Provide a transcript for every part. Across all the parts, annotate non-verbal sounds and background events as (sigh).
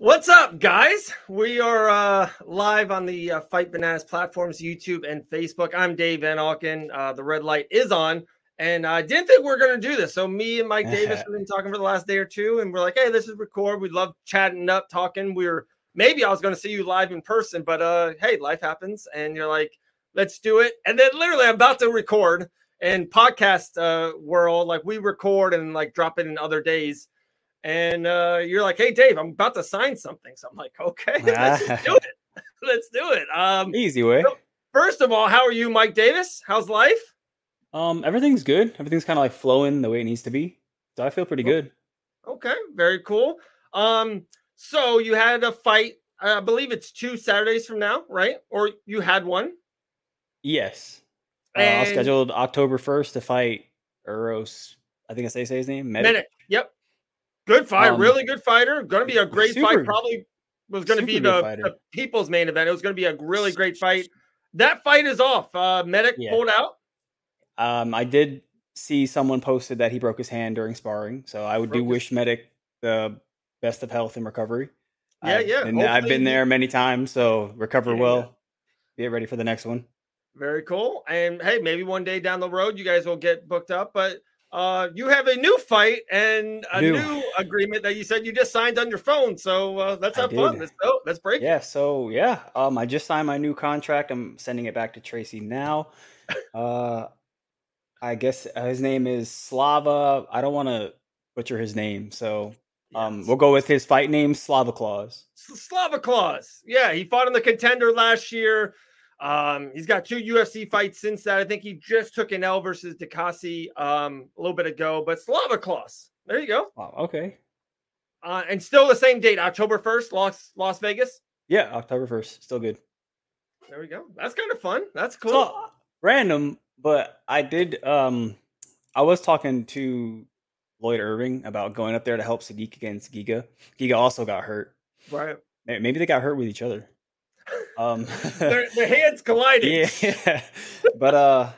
What's up, guys? We are uh, live on the uh, Fight Bananas platforms, YouTube and Facebook. I'm Dave Van Auken. Uh, the red light is on, and I didn't think we are going to do this. So me and Mike (laughs) Davis have been talking for the last day or two, and we're like, "Hey, this is record. We love chatting up, talking." We are maybe I was going to see you live in person, but uh, hey, life happens, and you're like, "Let's do it." And then literally, I'm about to record. And podcast uh, world, like we record and like drop it in other days and uh, you're like, "Hey, Dave, I'm about to sign something." So I'm like, "Okay, (laughs) let's do (laughs) it. let's do it." Um, Easy way. So first of all, how are you, Mike Davis? How's life? Um, everything's good. Everything's kind of like flowing the way it needs to be. So I feel pretty good. Okay, very cool. Um, so you had a fight. I believe it's two Saturdays from now, right? Or you had one? Yes. Uh, I was scheduled October first to fight Eros. I think I say say his name. Medic. Medic. Yep. Good fight, um, really good fighter. Going to be a great super, fight. Probably was going to be the, the, people's main event. It was going to be a really great fight. That fight is off. Uh, Medic yeah. pulled out. Um, I did see someone posted that he broke his hand during sparring, so I would do wish Medic the best of health and recovery. Yeah, I've, yeah. And I've been there many times, so recover yeah, well. Get ready for the next one. Very cool. And hey, maybe one day down the road, you guys will get booked up. But uh, you have a new fight and a new. new. agreement that you said you just signed on your phone. So uh, let's have fun. Let's go. Let's break. Yeah. So yeah, um, I just signed my new contract. I'm sending it back to Tracy now. (laughs) Uh, I guess uh, his name is Slava. I don't want to butcher his name, so um, we'll go with his fight name, Slava Claus. Slava Claus. Yeah, he fought in the contender last year. Um, he's got two UFC fights since that. I think he just took an L versus Diakiese um, a little bit ago, but Slava Claus. There you go. Wow, okay. Uh, and still the same date, October 1st, Las Las Vegas. Yeah, October 1st. Still good. There we go. That's kind of fun. That's cool. So, random, but I did um I was talking to Lloyd Irvin about going up there to help Sodiq against Giga. Giga also got hurt. Right. Maybe they got hurt with each other. Um, (laughs) their, their hands colliding. (laughs) Yeah, but uh,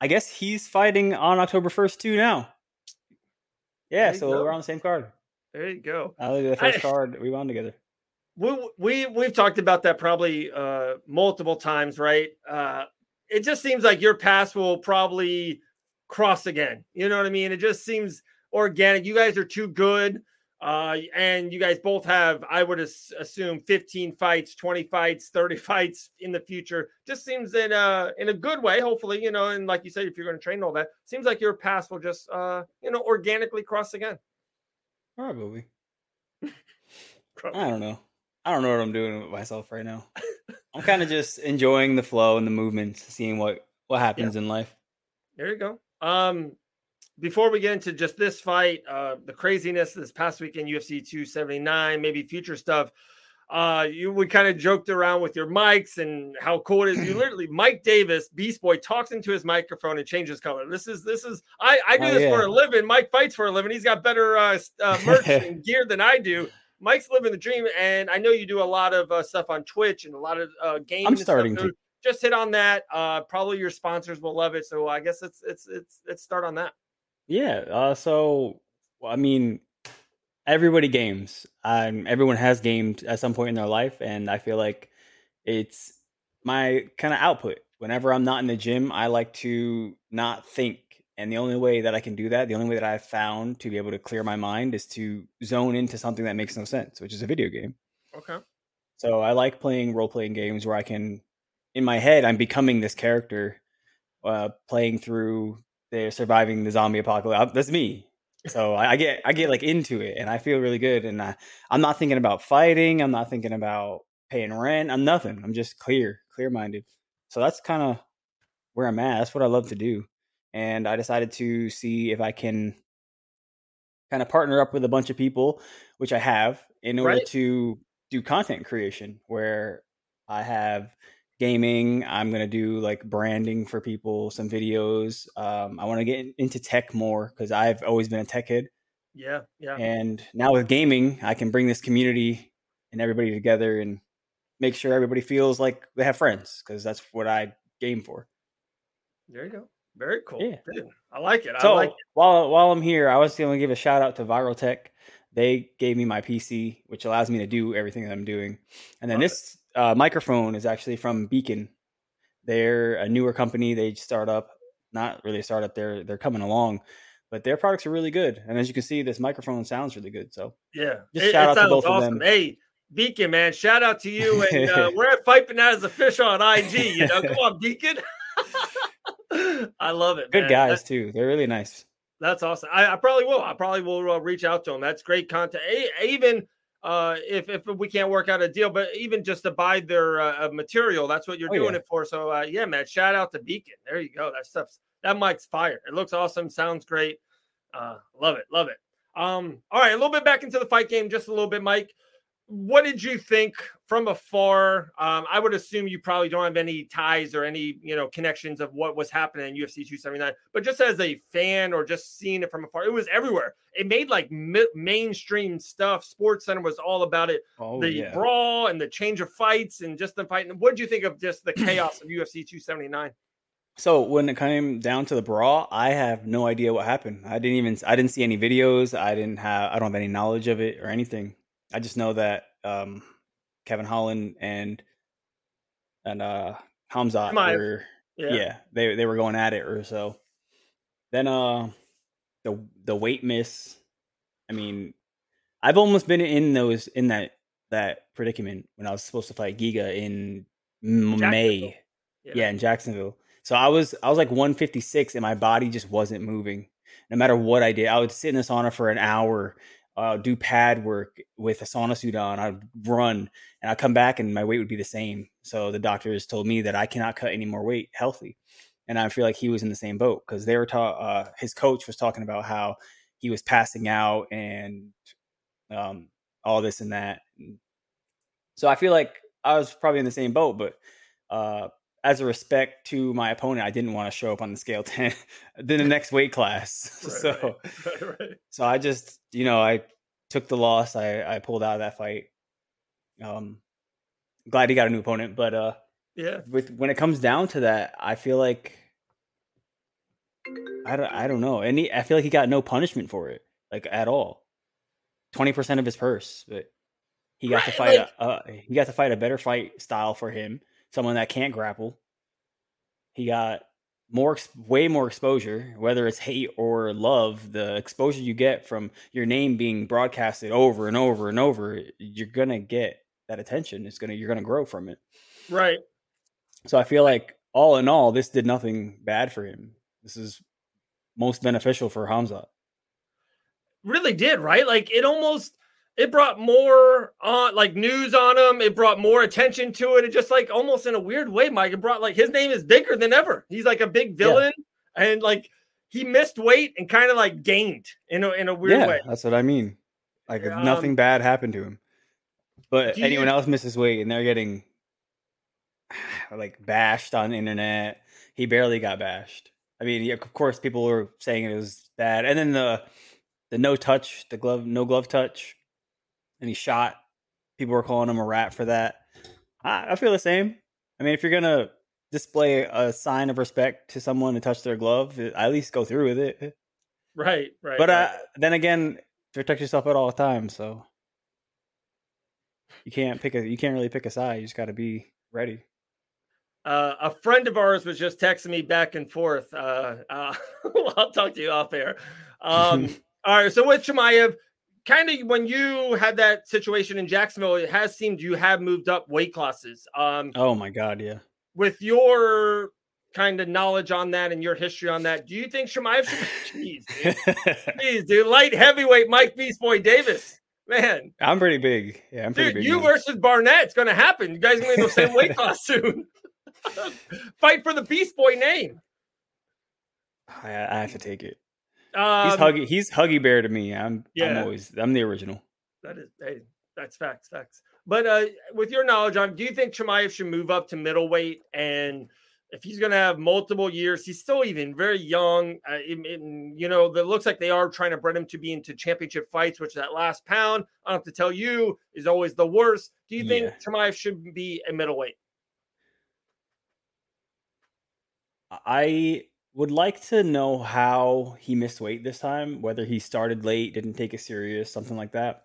I guess he's fighting on October first too now. Yeah, so go. we're on the same card. There you go. I look at the first I, card we won together. We we we've talked about that probably uh multiple times, right? Uh, it just seems like your pass will probably cross again. You know what I mean? It just seems organic. You guys are too good. Uh, and you guys both have, I would assume, 15 fights, 20 fights, 30 (laughs) fights in the future. Just seems in a in a good way, hopefully, you know. And like you said, if you're going to train all that, seems like your path will just, uh, you know, organically cross again. Probably. Probably. I don't know. I don't know what I'm doing with myself right now. I'm kind of just enjoying the flow and the movements, seeing what what happens yeah. in life. There you go. Um, before we get into just this fight, uh, the craziness this past weekend, UFC 279, maybe future stuff. Uh, you we kind of joked around with your mics and how cool it is. You (clears throat) literally, Mike Davis, Beast Boy, talks into his microphone and changes color. This is this is I I do oh, this yeah. for a living. Mike fights for a living. He's got better uh, uh (laughs) merch and gear than I do. Mike's living the dream, and I know you do a lot of uh, stuff on Twitch and a lot of uh, games. I'm starting to just hit on that. Uh, probably your sponsors will love it. So I guess it's it's it's let's start on that. Yeah. Uh, so, I mean, everybody games. Um, everyone has gamed at some point in their life, and I feel like it's my kind of output. Whenever I'm not in the gym, I like to not think. And the only way that I can do that, the only way that I've found to be able to clear my mind is to zone into something that makes no sense, which is a video game. Okay. So I like playing role playing games where I can, in my head, I'm becoming this character, uh, playing through they're surviving the zombie apocalypse. That's me. So I, I, get I get like into it, and I feel really good. And I, I'm not thinking about fighting. I'm not thinking about paying rent. I'm nothing. I'm just clear, clear minded. So that's kind of where I'm at. That's what I love to do. and I decided to see if I can kind of partner up with a bunch of people, which I have, in order Right. to do content creation where I have gaming. I'm gonna do like branding for people, some videos. Um, I want to get into tech more because I've always been a tech kid, Yeah, yeah. and now with gaming, I can bring this community and everybody together and make sure everybody feels like they have friends because that's what I game for. There you go. Very cool. Yeah. Dude, I like it. I So like it. while while I'm here, I was going to give a shout out to Viral Tech. They gave me my PC, which allows me to do everything that I'm doing. And then Love this uh, microphone is actually from BEACN. They're a newer company. They start up, not really a startup. They're they're coming along, but their products are really good. And as you can see, this microphone sounds really good. So Yeah. Just shout out to both of them. Hey, BEACN, man, shout out to you. (laughs) And uh, we're at Fight Bananas Official on IG. You know, come on, BEACN. (laughs) I love it. good man. guys That- too. They're really nice. that's awesome. I, I probably will. I probably will uh, reach out to them. That's great content. A- even uh, if if we can't work out a deal, but even just to buy their uh, uh, material, that's what you're Oh, doing yeah. it for. So uh, yeah, man, shout out to BEACN. There you go. That stuff's that mic's fire. It looks awesome. Sounds great. Uh, love it. Love it. Um, all right, a little bit back into the fight game, just a little bit, Mike. What did you think from afar? Um, I would assume you probably don't have any ties or any, you know, connections of what was happening in UFC 279. But just as a fan or just seeing it from afar, it was everywhere. It made like mi- mainstream stuff. Sports Center was all about it. Oh the yeah. brawl and the change of fights and just the fight. What did you think of just the chaos of UFC 279? So when it came down to the brawl, I have no idea what happened. I didn't even I didn't see any videos. I didn't have I don't have any knowledge of it or anything. I just know that um, Kevin Holland and and uh Hamzat were yeah. they they were going at it or so. Then uh the the weight miss. I mean, I've almost been in those in that that predicament when I was supposed to fight Giga in. May. Yeah. in Jacksonville. So I was I was like 156 and my body just wasn't moving. No matter what I did, I would sit in the sauna for an hour, uh, do pad work with a sauna suit on. I'd run and I'd come back and my weight would be the same. So the doctors told me that I cannot cut any more weight healthy. And I feel like he was in the same boat because they were ta- uh, his coach was talking about how he was passing out and um, all this and that. So I feel like I was probably in the same boat, but uh, as a respect to my opponent, I didn't want to show up on the scale 10 (laughs) then the next weight class. (laughs) Right, so right, (laughs) right, right. so I just, you know, I took the loss. I I pulled out of that fight. Um glad he got a new opponent, but uh Yeah. with when it comes down to that, I feel like I don't I don't know. And he, I feel like he got no punishment for it, like at all. 20% of his purse, but he got to fight like- a uh, he got to fight a better fight style for him, someone that can't grapple. He got more way more exposure whether it's hate or love the exposure you get from your name being broadcasted over and over and over you're going to get that attention it's going to you're going to grow from it Right. so i feel like all in all this did nothing bad for him this is most beneficial for Hamza. really did right like it almost it brought more on like news on him it brought more attention to it it just like almost in a weird way mike it brought like his name is bigger than ever he's like a big villain and like he missed weight and kind of like gained in a, in a weird yeah, way that's what I mean. Like Um, nothing bad happened to him. But anyone you- else misses weight and they're getting (sighs) like bashed on the internet. He barely got bashed. I mean, of course, people were saying it was bad, and then the the no touch, the glove, no glove touch, and he shot. People were calling him a rat for that. I, I feel the same. I mean, if you're gonna display a sign of respect to someone to touch their glove, at least go through with it. right right But right. uh, then again, protect yourself at all times. So you can't pick a you can't really pick a side. You just got to be ready. Uh, a friend of ours was just texting me back and forth. Uh, (laughs) uh, I'll talk to you off air. Um, (laughs) all right. So with Chimaev, kind of when you had that situation in Jacksonville, it has seemed you have moved up weight classes. Um, Oh my god, yeah. with your kind of knowledge on that and your history on that, do you think Chimaev should? Jeez, (laughs) dude. Jeez, dude. Light heavyweight Mike Beast Boy Davis. Man, I'm pretty big. Yeah, I'm pretty dude, big. you now. versus Barnett, it's going to happen. You guys are going to be in the same weight (laughs) class soon. (laughs) Fight for the Beast Boy name. I, I have to take it. Um, He's huggy. He's huggy bear to me. I'm. I'm always. I'm the original. That is, hey, that's facts, facts. But uh, with your knowledge on, do you think Chimaev should move up to middleweight? And if he's going to have multiple years, he's still even very young. Uh, it- it- you know, it looks like they are trying to bring him to be into championship fights, which that last pound, I don't have to tell you, is always the worst. Do you think Yeah. Chimaev should be a middleweight? I would like to know how he missed weight this time. Whether he started late, didn't take it serious, something like that.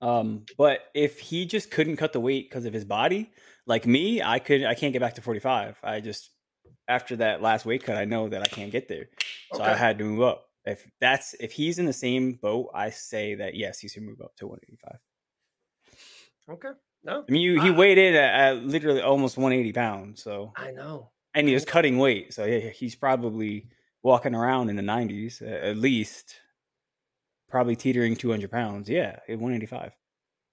Um, but if he just couldn't cut the weight because of his body, like me, I could. I can't get back to forty five. I just after that last weight cut, I know that I can't get there, so I had to move up. If that's if he's in the same boat, I say that yes, he should move up to one eighty five. Okay. No, I mean, you, he weighed in at, at literally almost 180 pounds. So, I know. And he was cutting weight. So, yeah, he's probably walking around in the 90s uh, at least, probably teetering 200 pounds. Yeah, 185.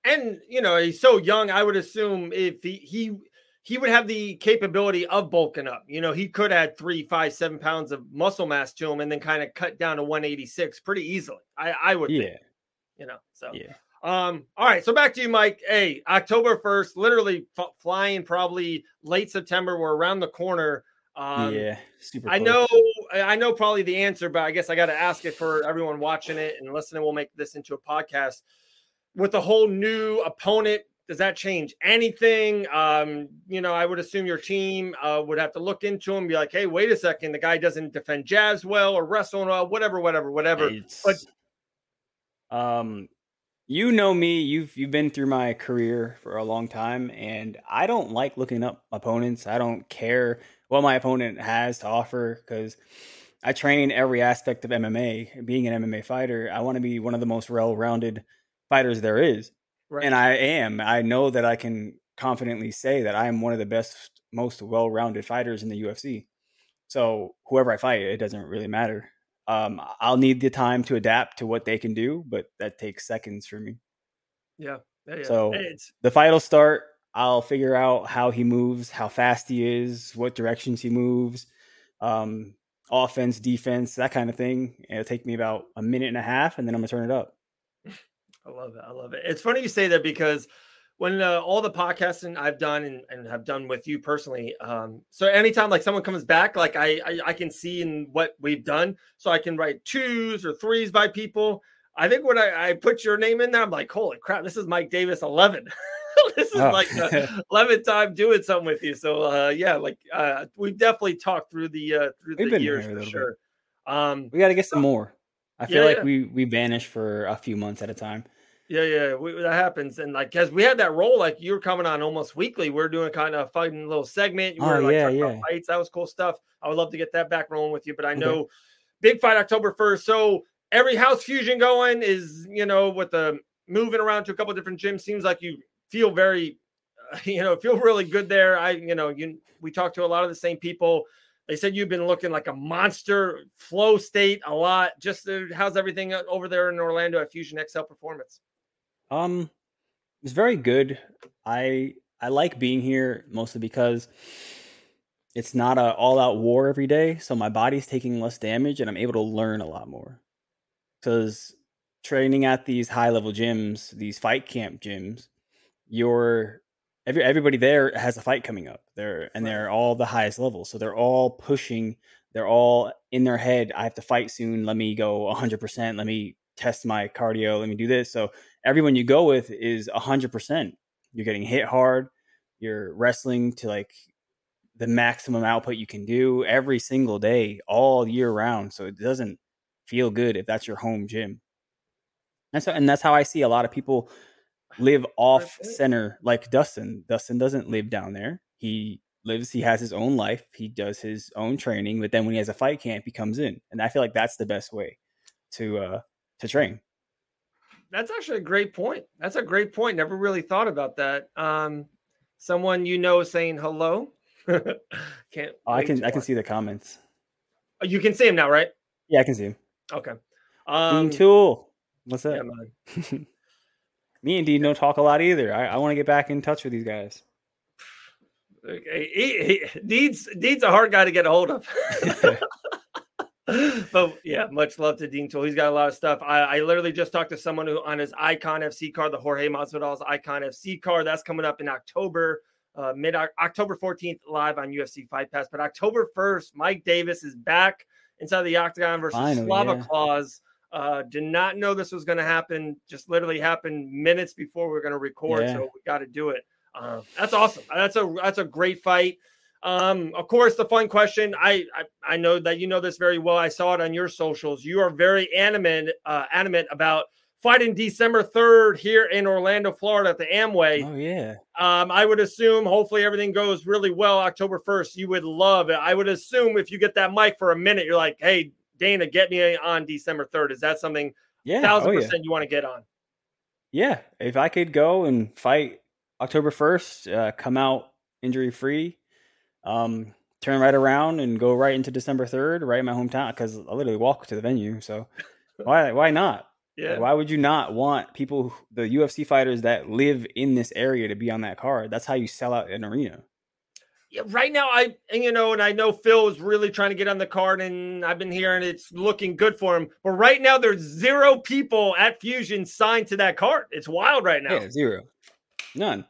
and you know he's so young i would assume if he he he would have the capability of bulking up you know he could add three five seven pounds of muscle mass to him and then kind of cut down to 186 pretty easily i i would Yeah, think, you know so yeah. Um all right so back to you mike hey october 1st literally f- flying probably late september we're around the corner um yeah, super. I close. know, I know probably the answer, but I guess I got to ask it for everyone watching it and listening. We'll make this into a podcast with a whole new opponent. Does that change anything? Um, you know, I would assume your team uh, would have to look into him, be like, "Hey, wait a second, the guy doesn't defend jabs well or wrestle well, whatever, whatever, whatever." It's, but- um, you know me. You've you've been through my career for a long time, and I don't like looking up opponents. I don't care what my opponent has to offer because I train every aspect of MMA. Being an MMA fighter, I want to be one of the most well-rounded fighters there is, Right. and I am. I know that I can confidently say that I am one of the best, most well-rounded fighters in the UFC. So whoever I fight, it doesn't really matter. Um, I'll need the time to adapt to what they can do, but that takes seconds for me. yeah, yeah, yeah. So- it's The fight will start. I'll figure out how he moves, how fast he is, what directions he moves, um, offense, defense, that kind of thing. It'll take me about a minute and a half, and then I'm gonna turn it up. (laughs) I love it. I love it. It's funny you say that because when uh, all the podcasting I've done and, and have done with you personally, um, so anytime like someone comes back, like I, I I can see in what we've done, so I can write twos or threes by people. I think when I, I put your name in there, I'm like, holy crap, this is Mike Davis 11. (laughs) this is Oh. like the (laughs) 11th time doing something with you. So uh, yeah, like uh, we've definitely talked through the uh, through We've the years for bit. sure. Um, We got to get some more. I feel Yeah, like yeah. we we vanish for a few months at a time. Yeah, yeah, we, that happens, and like, cause we had that role, like you were coming on almost weekly. We are doing kind of fighting little segment. You were Oh, like yeah, talking about yeah. fights. That was cool stuff. I would love to get that back rolling with you, but I Okay. know big fight October first. So every house fusion going is, you know, with the moving around to a couple different gyms. Seems like you feel very, uh, (laughs) you know, feel really good there. I, you know, you we talked to a lot of the same people. They said you've been looking like a monster flow state a lot. Just uh, how's everything uh, over there in Orlando at Fusion X-Cel Performance? Um, it's very good. I I like being here mostly because it's not a all out war every day, so my body's taking less damage and I'm able to learn a lot more. Because training at these high level gyms, these fight camp gyms, you're every everybody there has a fight coming up. They're and they're all the highest level, so they're all pushing. They're all in their head. I have to fight soon. Let me go 100%. Let me test my cardio. Let me do this. So everyone you go with is a 100%. You're getting hit hard. You're wrestling to like the maximum output you can do every single day, all year round. So it doesn't feel good if that's your home gym. And so, and that's how I see a lot of people live off center, like Dustin. Dustin doesn't live down there. He lives, he has his own life. He does his own training, but then when he has a fight camp, he comes in. And I feel like that's the best way to uh to train. That's actually a great point. That's a great point. Never really thought about that. Um, someone you know saying hello. (laughs) Can't. Oh, I can I can see the comments. Oh, You can see him now, right? Yeah, I can see him. Okay. Dean Um, Tool. What's up? yeah. (laughs) Me and Dean don't talk a lot either. I, I want to get back in touch with these guys. Okay, he, he, Deed's Deed's a hard guy to get a hold of. (laughs) (laughs) but yeah, much love to Dean Tool. He's got a lot of stuff. I, I literally just talked to someone who on his Icon FC card, the Jorge Masvidal's Icon FC card. That's coming up in October, uh, mid October 14th, live on UFC Fight Pass. But October 1st, Mike Davis is back inside the octagon versus Finally, Slava yeah. Claus. Uh, did not know this was going to happen. Just literally happened minutes before we are going to record, Yeah. so we got to do it. Uh, that's awesome. That's a that's a great fight. Um, of course, the fun question. I, I I know that you know this very well. I saw it on your socials. You are very animate uh, animate about fighting December third here in Orlando, Florida, at the Amway. Oh yeah. Um, I would assume, hopefully, everything goes really well. October first, you would love it. I would assume if you get that mic for a minute, you're like, "Hey, Dana, get me on December third. Is that something Yeah. thousand oh, yeah. percent you want to get on? Yeah, if I could go and fight October first, uh, come out injury free, um, turn right around and go right into December third, right in my hometown, because I literally walk to the venue. So (laughs) why why not? Yeah, Why would you not want people, the UFC fighters that live in this area, to be on that card? That's how you sell out an arena. yeah, right now I and you know, and I know Phil is really trying to get on the card, and I've been hearing it's looking good for him. But right now, there's zero people at Fusion signed to that card. It's wild right now. Yeah, zero, none.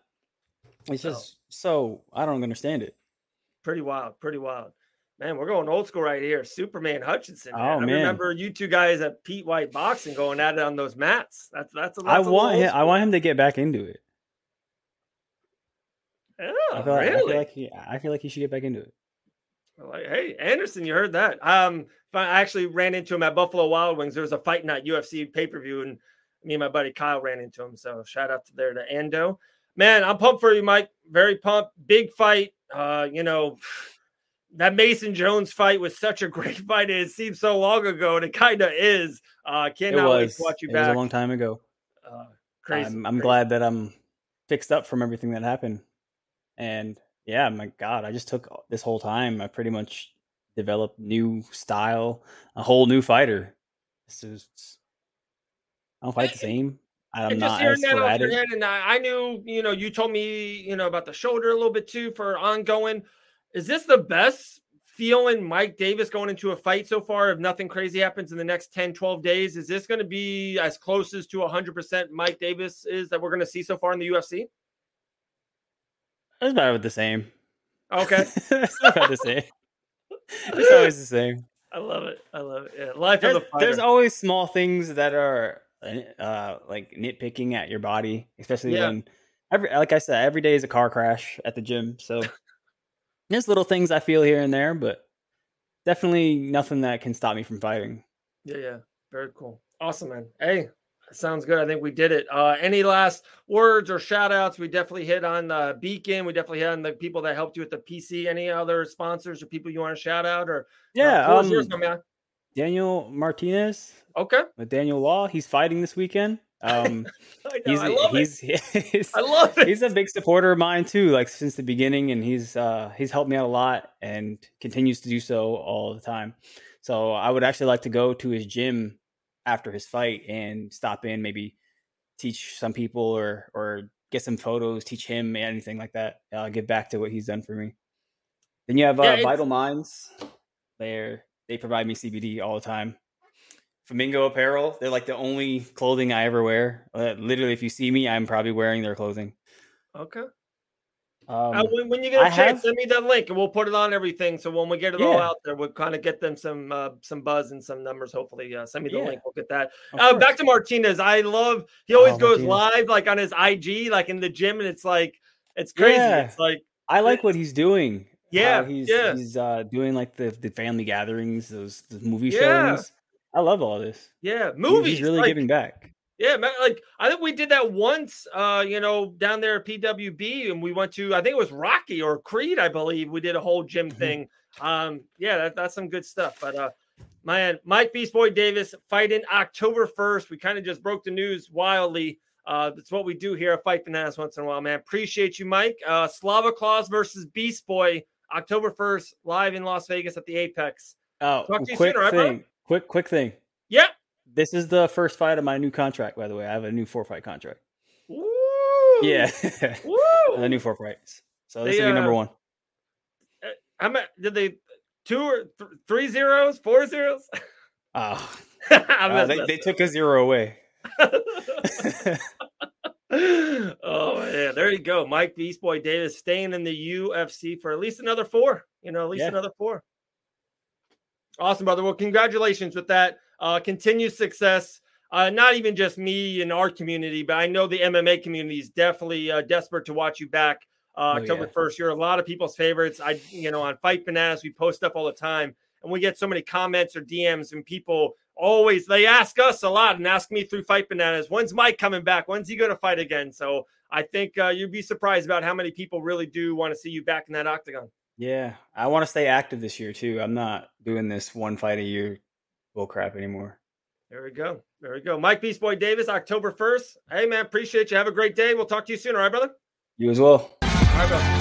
It's No. just so I don't understand it. Pretty wild, pretty wild. Man, we're going old school right here. Superman Hutchinson. Man. Oh, I remember you two guys at Pete White Boxing going at it on those mats. That's that's a I that's want him. I want him to get back into it. school. I feel, like, I really? feel like he. I feel like he should get back into it. Like, hey, Anderson, you heard that? Um, I actually ran into him at Buffalo Wild Wings. There was a fight night UFC pay per view, and me and my buddy Kyle ran into him. So shout out to there to Ando. Man, I'm pumped for you, Mike. Very pumped. Big fight. Uh, you know, that Mason Jones fight was such a (laughs) great fight. It seems so long ago, and it kind of is. Uh, It cannot wait was. to watch you it was back. a long time ago. uh, crazy. I'm, I'm crazy. glad that I'm fixed up from everything that happened. And yeah, my God, I just took this whole time. I pretty much developed new style, a whole new fighter. This is, I don't fight the same. I'm just not hearing that off your head, and I, I knew, you know, you told me, you know, about the shoulder a little bit too for ongoing. Is this the best feeling Mike Davis going into a fight so far? If nothing crazy happens in the next 10, 12 days, is this going to be as close as to 100% Mike Davis is that we're going to see so far in the UFC? It's about the same. Okay. (laughs) it's about the same. It's always the same. I love it. I love it. Yeah. Life There's, of the fighter. there's always small things that are uh, like nitpicking at your body, especially Yeah. when every like I said, every day is a car crash at the gym. So (laughs) there's little things I feel here and there, but definitely nothing that can stop me from fighting. Yeah, yeah. Very cool. Awesome, man. Hey, sounds good. I think we did it. Uh, any last words or shout outs? We definitely hit on the BEACN. We definitely hit on the people that helped you with the PC. Any other sponsors or people you want to shout out? Or Yeah, uh, um, yours, man. Daniel Martinez Okay. with Daniel Law, he's fighting this weekend. Um, (laughs) I, know, he's I love he's, it. (laughs) he's I love it. he's a big supporter of mine too like since the beginning and he's uh he's helped me out a lot and continues to do so all the time so i would actually like to go to his gym after his fight and stop in maybe teach some people or or get some photos teach him anything like that uh, give back to what he's done for me then you have uh, Yeah, vital minds they're they provide me cbd all the time Flamingo Apparel. They're like the only clothing I ever wear. Uh, literally, if you see me, I'm probably wearing their clothing. Okay. Um, Uh, when, when you get a I chance, have- send me that link and we'll put it on everything. So when we get it all out there, we'll kind of get them some uh, some buzz and some numbers. Hopefully, uh, send me the Yeah. link. We'll get that. Uh, back to Martinez. I love. He always Oh, goes Martinez. live like on his IG, like in the gym, and it's like it's crazy. Yeah. It's like I like what he's doing. Yeah, he's yeah. he's uh, doing like the the family gatherings, those the movie Yeah. showings. I love all this. yeah, movies. He's really like, giving back. Yeah, like I think we did that once. Uh, you know, down there at PWB, and we went to I think it was Rocky or Creed, I believe. We did a whole gym Mhm. thing. Um, yeah, that, that's some good stuff. But uh, man, Mike Beast Boy Davis fighting October first. We kind of just broke the news wildly. Uh, that's what we do here at Fight Bananas once in a while, man. Appreciate you, Mike. Uh, Slava Claus versus Beast Boy, October first, live in Las Vegas at the Apex. Oh, Talk to you quick soon, all right, thing. Quick, quick thing. Yep. This is the first fight of my new contract, by the way. I have a new four fight contract. Woo! Yeah, (laughs) Woo! the new four fights. So this They, will be number uh, one. How many did they? two or th- three zeros, four zeros. (laughs) Oh, uh, they, they took a zero away. (laughs) oh man, there you go. Mike Beast Boy Davis staying in the UFC for at least another four. You know, at least yeah. another four. Awesome, brother. Well, congratulations with that. Uh, continued success. Uh, not even just me and our community, but I know the MMA community is definitely uh, desperate to watch you back uh, oh, October first. Yeah. You're a lot of people's favorites. I, you know, on Fight Bananas, we post stuff all the time, and we get so many comments or DMs, and people always they ask us a lot and ask me through Fight Bananas, when's Mike coming back? When's he going to fight again? So I think uh, you'd be surprised about how many people really do want to see you back in that octagon. Yeah, I want to stay active this year too. I'm not doing this one fight a year bull crap anymore. There we go. There we go. Mike Beast Boy Davis, October 1st. Hey man, appreciate you. Have a great day. We'll talk to you soon. All right, brother? You as well. All right, brother.